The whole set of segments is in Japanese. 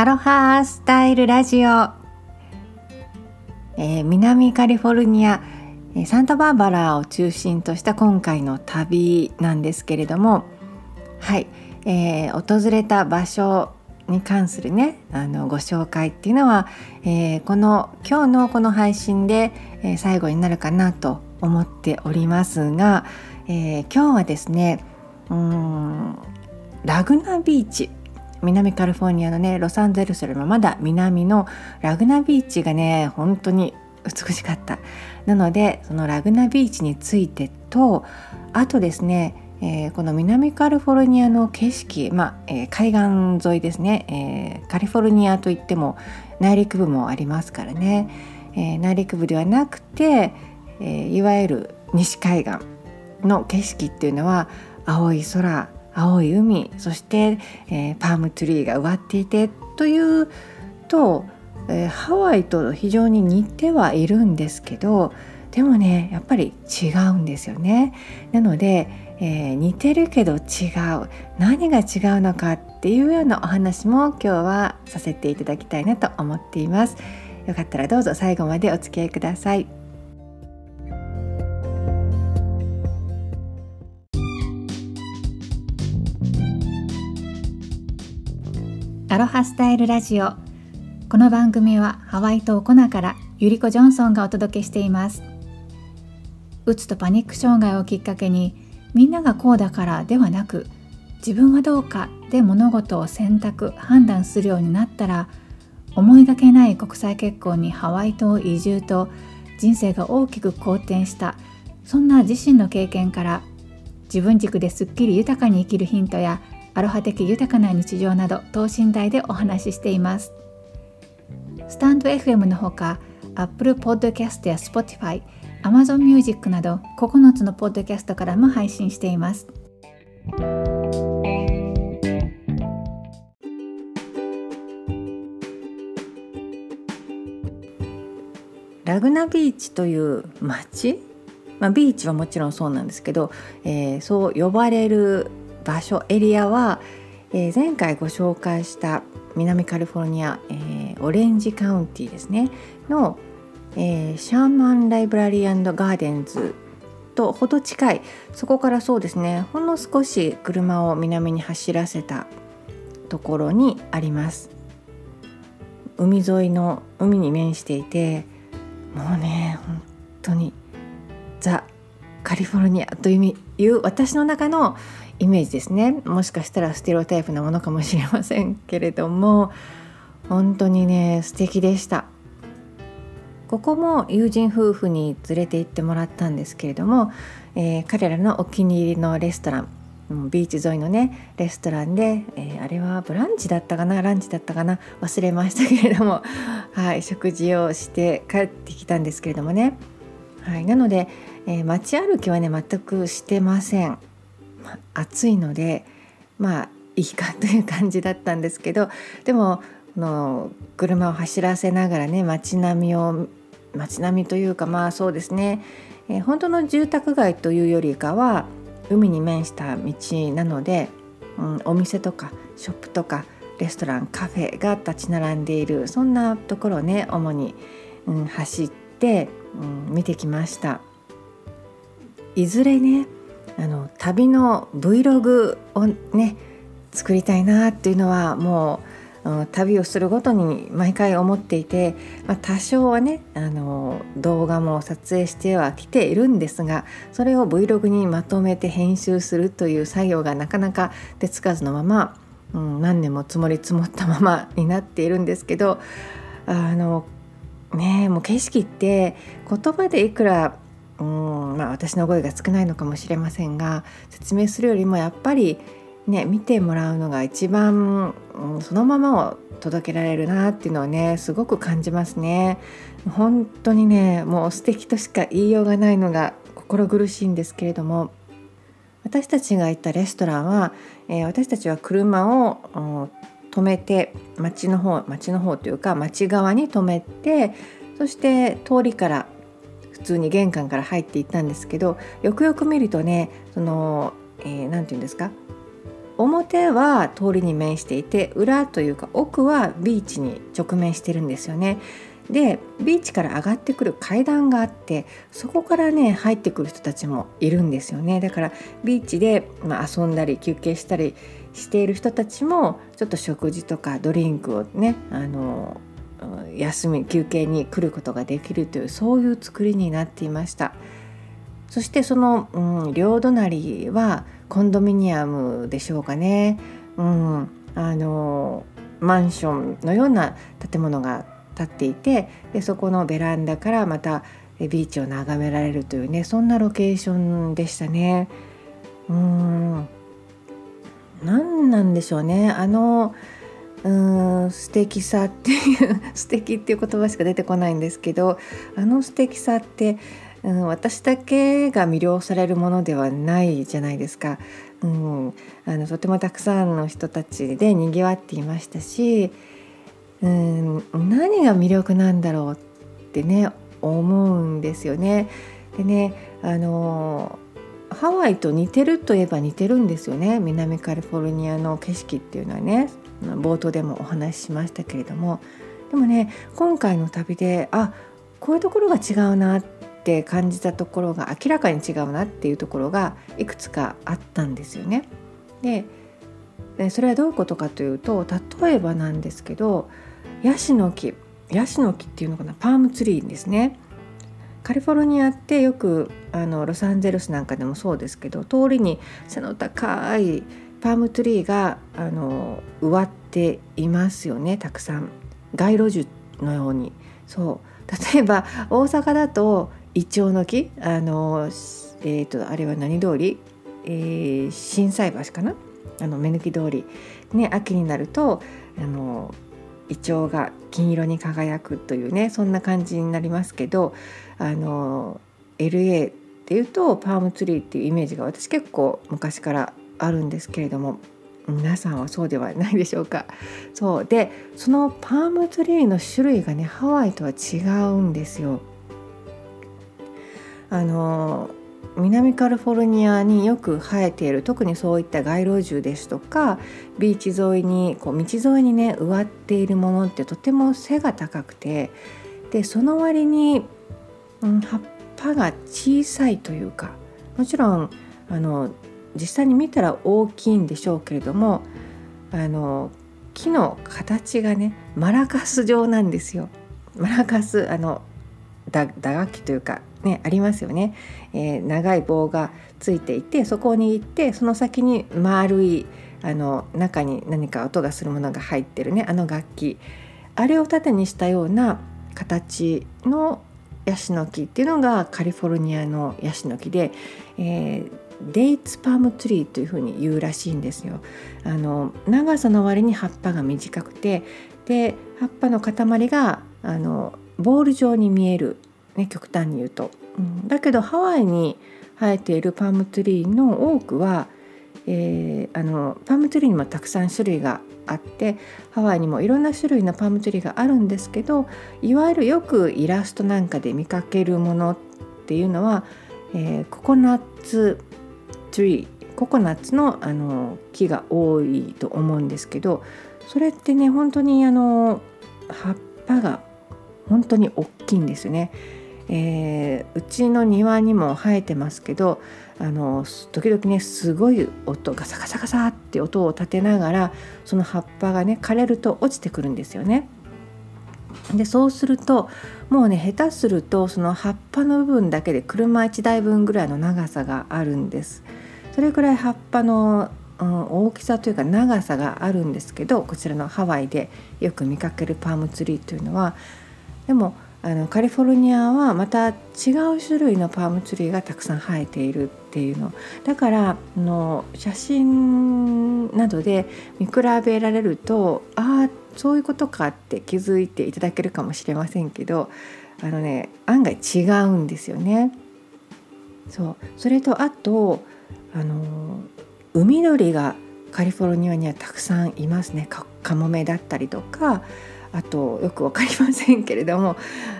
アロハスタイルラジオ、えー、南カリフォルニアサンタバーバラを中心とした今回の旅なんですけれどもはい、えー、訪れた場所に関するねあのご紹介っていうのは、えー、この今日のこの配信で、えー、最後になるかなと思っておりますが、えー、今日はですねうんラグナビーチ南カリフォルニアのねロサンゼルスよりもまだ南のラグナビーチがね本当に美しかった。なのでそのラグナビーチについてとあとですねえー、この南カリフォルニアの景色、まあえー、海岸沿いですね、えー、カリフォルニアといっても内陸部もありますからね、え内陸部ではなくて、えいわゆる西海岸の景色っていうのは青い空青い海そして、えパームツリーが植わっていてというと、えハワイと非常に似てはいるんですけどでもねやっぱり違うんですよね。なのでえー、似てるけど違う。何が違うのかっていうようなお話も今日はさせていただきたいなと思っています。よかったらどうぞ最後までお付き合いください。アロハスタイルラジオ。この番組はハワイ島コナからゆりこジョンソンがお届けしています。うつとパニック障害をきっかけにみんながこうだからではなく自分はどうかで物事を選択判断するようになったら思いがけない国際結婚にハワイ島移住と人生が大きく好転したそんな自身の経験から自分軸ですっきり豊かに生きるヒントやアロハ的豊かな日常など等身大でお話ししていますスタンド FM のほか Apple Podcast や Spotify Amazon Music など9つのポッドキャストからも配信しています。ラグナビーチという町、まあ、ビーチはもちろんそうなんですけど、えー、そう呼ばれる場所エリアは、えー、前回ご紹介した南カリフォルニア、えー、オレンジカウンティですね。のえー、シャーマンライブラリーガーデンズとほど近い。そこからそうですね。ほんの少し車を南に走らせたところにあります。海沿いの海に面していてもうね本当にザ・カリフォルニアという私の中のイメージですね。もしかしたらステレオタイプなものかもしれませんけれども。本当にね素敵でした。ここも友人夫婦に連れて行ってもらったんですけれども、えー、彼らのお気に入りのレストランビーチ沿いのねレストランで、えー、あれはブランチだったかな？ランチだったかな？忘れましたけれども、はい、食事をして帰ってきたんですけれどもね、はい、なので、えー、街歩きはね全くしてません、まあ、暑いのでまあいいかという感じだったんですけどでもの車を走らせながらね街並みを街並みというかまあそうですね、えー、本当の住宅街というよりかは海に面した道なので、うん、お店とかショップとかレストランカフェが立ち並んでいるそんなところをね主に、うん、走って、うん、見てきました。いずれねあの旅の Vlog をね作りたいなっていうのはもう旅をするごとに毎回思っていて、まあ、多少はねあの動画も撮影してはきているんですがそれを Vlog にまとめて編集するという作業がなかなか手つかずのまま、うん、何年も積もり積もったままになっているんですけどあのねもう景色って言葉でいくらうんまあ、私の声が少ないのかもしれませんが説明するよりもやっぱりね見てもらうのが一番、うん、そのままを届けられるなっていうのをねすごく感じますね。本当にねもう素敵としか言いようがないのが心苦しいんですけれども私たちが行ったレストランは、えー、私たちは車を止めて町の方町の方というか町側に止めてそして通りから普通に玄関から入っていったんですけどよくよく見るとねその何、えー、て言うんですか表は通りに面していて裏というか奥はビーチに直面してるんですよね。でビーチから上がってくる階段があってそこからね入ってくる人たちもいるんですよねだからビーチで、まあ、遊んだり休憩したりしている人たちもちょっと食事とかドリンクをねあの休み休憩に来ることができるというそういう作りになっていました。そしてその、うん、両隣はコンドミニアムでしょうかね、うん、あのマンションのような建物が建っていてでそこのベランダからまたビーチを眺められるというねそんなロケーションでしたね。うん。何なんでしょうねあのうん素敵さっていう 素敵っていう言葉しか出てこないんですけどあの素敵さって、うん、私だけが魅了されるものではないじゃないですか。うん、あのとてもたくさんの人たちでにぎわっていましたしうん何が魅力なんだろうってね思うんですよね。でねあのハワイと似てるといえば似てるんですよね。南カリフォルニアの景色っていうのはね。冒頭でもお話ししましたけれども。でもね今回の旅であこういうところが違うなって感じたところが明らかに違うなっていうところがいくつかあったんですよね。でそれはどういうことかというと例えばなんですけどヤシの木。ヤシの木っていうのかな？パームツリーですね。カリフォルニアってよくあのロサンゼルスなんかでもそうですけど通りに背の高いパームツリーがあの植わっていますよねたくさん。街路樹のように。そう。例えば大阪だとイチョウの木あの、えーと、あれは何通り、えー、心斎橋かな？あの目抜き通り、ね、秋になるとあのイチョウが金色に輝くというねそんな感じになりますけどあの LA っていうとパームツリーっていうイメージが私結構昔からあるんですけれども皆さんはそうではないでしょうか。そうでそのパームツリーの種類がねハワイとは違うんですよ。あの南カリフォルニアによく生えている特にそういった街路樹ですとかビーチ沿いにこう道沿いにね植わっているものってとても背が高くてでその割に、うん、葉っぱが小さいというかもちろんあの実際に見たら大きいんでしょうけれどもあの木の形がねマラカス状なんですよ。マラカスあの打楽器というかね、ありますよね、えー、長い棒がついていてそこに行ってその先に丸いあの中に何か音がするものが入ってるねあの楽器あれを盾にしたような形のヤシの木っていうのがカリフォルニアのヤシの木で、えー、デイツパームツリーというふうに言うらしいんですよ。あの長さの割に葉っぱが短くてで葉っぱの塊があのボール状に見えるね、極端に言うと、うん、だけどハワイに生えているパームツリーの多くは、えー、あのパームツリーにもたくさん種類があってハワイにもいろんな種類のパームツリーがあるんですけどいわゆるよくイラストなんかで見かけるものっていうのは、えー、ココナッツツリーココナッツのあの木が多いと思うんですけどそれってね本当にあの葉っぱが本当に大きいんですね。えー、うちの庭にも生えてますけどあの時々ねすごい音ガサガサガサって音を立てながらその葉っぱがね枯れると落ちてくるんですよね。でそうするともうね下手するとその葉っぱの部分だけで車1台分ぐらいの長さがあるんです。それくらい葉っぱの、うん、大きさというか長さがあるんですけどこちらのハワイでよく見かけるパームツリーというのはでもあのカリフォルニアはまた違う種類のパームツリーがたくさん生えているっていうの。だからの写真などで見比べられるとああそういうことかって気づいていただけるかもしれませんけどあのね案外違うんですよね。そう。それとあとあの海鳥がカリフォルニアにはたくさんいますね。カモメだったりとかあとよく分かりませんけれども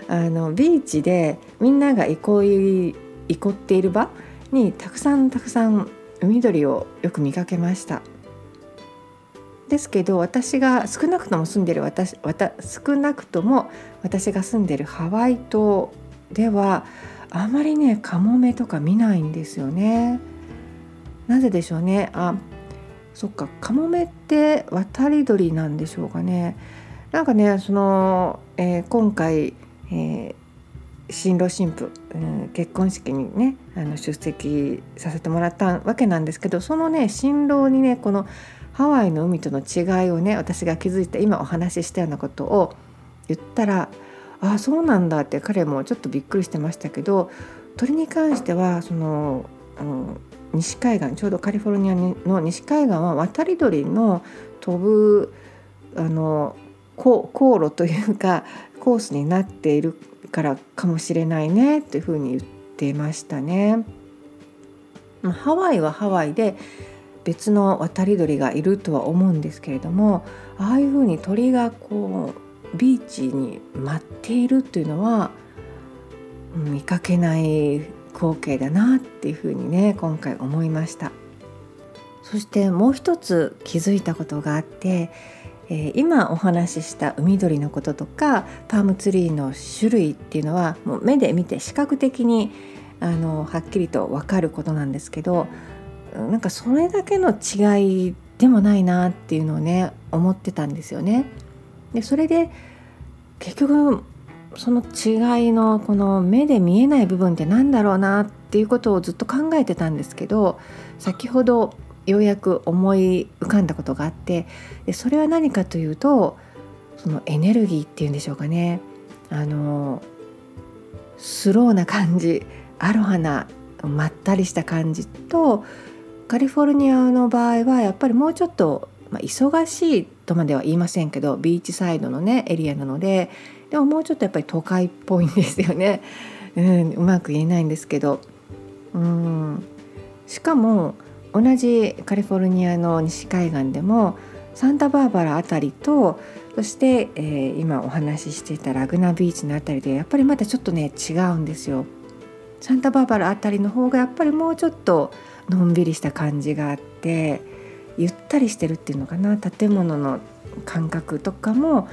あのビーチでみんなが憩い憩っている場にたくさんたくさん海鳥をよく見かけました。ですけど私が少なくとも住んでる私少なくとも私が住んでるハワイ島ではあまりねカモメとか見ないんですよね。なぜでしょうねあそっかカモメって渡り鳥なんでしょうかね。なんかねその、えー、今回、えー、新郎新婦、うん、結婚式にねあの出席させてもらったわけなんですけどそのね新郎にねこのハワイの海との違いをね私が気づいて今お話ししたようなことを言ったらああそうなんだって彼もちょっとびっくりしてましたけど鳥に関してはその、うん、西海岸ちょうどカリフォルニアの西海岸は渡り鳥の飛ぶあの航路というかコースになっているからかもしれないねっていうふうに言ってましたね。ハワイはハワイで別の渡り鳥がいるとは思うんですけれどもああいうふうに鳥がこうビーチに舞っているっていうのは見かけない光景だなっていうふうにね今回思いましたそしてもう一つ気づいたことがあって、えー、今お話しした海鳥のこととかパームツリーの種類っていうのはもう目で見て視覚的にあのはっきりと分かることなんですけどなんかそれだけの違いでもないなっていうのをね思ってたんですよね。でそれで結局その違いのこの目で見えない部分って何だろうなっていうことをずっと考えてたんですけど先ほどようやく思い浮かんだことがあってでそれは何かというとそのエネルギーっていうんでしょうかね。あのスローな感じアロハなまったりした感じとカリフォルニアの場合はやっぱりもうちょっと、まあ、忙しいとまでは言いませんけどビーチサイドのねエリアなのででももうちょっとやっぱり都会っぽいんですよね、うん、うまく言えないんですけど。うん。しかも同じカリフォルニアの西海岸でもサンタバーバラ辺りとそして、えー、今お話ししていたラグナビーチの辺りでやっぱりまたちょっとね違うんですよ。サンタバーバラ辺りの方がやっぱりもうちょっとのんびりした感じがあってゆったりしてるっていうのかな建物の感覚とかも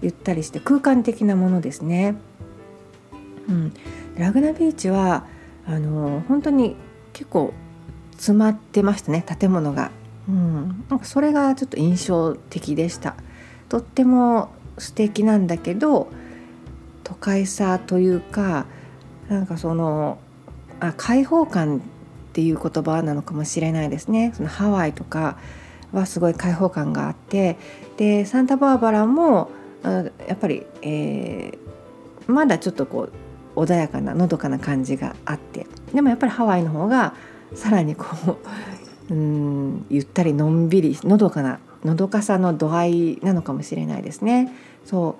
ゆったりして空間的なものですね。うん、ラグナビーチはあの本当に結構詰まってましたね建物が、うん、なんかそれがちょっと印象的でした。とっても素敵なんだけど都会さというかなんかそのあ開放感っていう言葉なのかもしれないですね。そのハワイとかはすごい開放感があってでサンタバーバラもやっぱり、えー、まだちょっとこう穏やかなのどかな感じがあってでもやっぱりハワイの方がさらにこう うんゆったりのんびりのどかなのどかさの度合いなのかもしれないですね。そ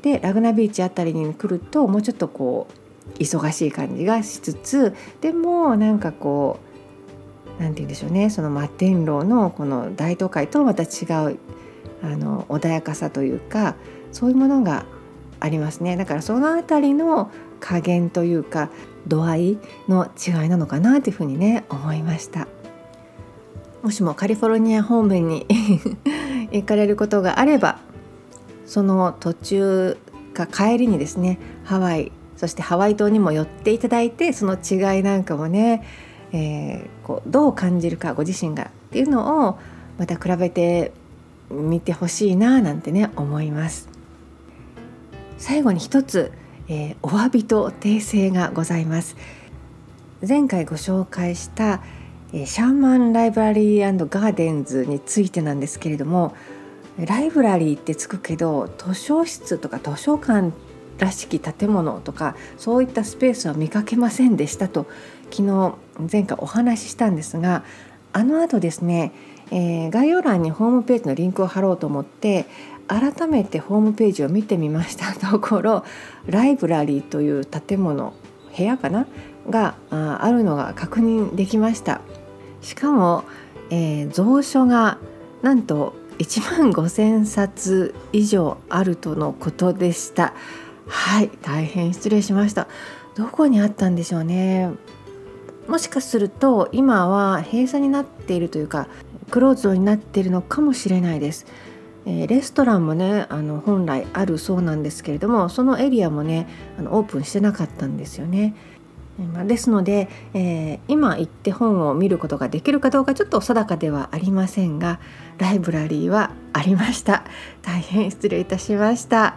う。でラグナビーチあたりに来るともうちょっとこう忙しい感じがしつつでもなんかこう何て言うんでしょうね。その摩天楼のこの大都会とまた違うあの穏やかさというかそういうものがありますね。だからその辺りの加減というか度合いの違いなのかなというふうにね思いました。もしもカリフォルニア方面に 行かれることがあればその途中か帰りにですねハワイそしてハワイ島にも寄っていただいてその違いなんかもね、えー、こうどう感じるかご自身がっていうのをまた比べてみてほしいななんてね思います。最後に一つ、えー、お詫びと訂正がございます。前回ご紹介したえシャーマンライブラリーガーデンズについてなんですけれどもライブラリーってつくけど図書室とか図書館らしき建物とかそういったスペースは見かけませんでしたと昨日前回お話ししたんですがあの後ですね、えー、概要欄にホームページのリンクを貼ろうと思って改めてホームページを見てみましたところ ライブラリーという建物部屋かな？があるのが確認できました。しかも、えー、蔵書がなんと1万5,000冊以上あるとのことでした。はい大変失礼しました。どこにあったんでしょうね。もしかすると今は閉鎖になっているというかクローズドになっているのかもしれないです。えー、レストランもねあの本来あるそうなんですけれどもそのエリアもねあのオープンしてなかったんですよね。ま、ですので、えー、今行って本を見ることができるかどうかちょっと定かではありませんがライブラリーはありました。大変失礼いたしました。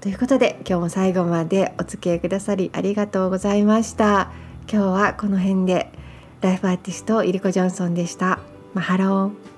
ということで今日も最後までお付き合いくださりありがとうございました。今日はこの辺でライフアーティストイリコ・ジョンソンでした。マハロー。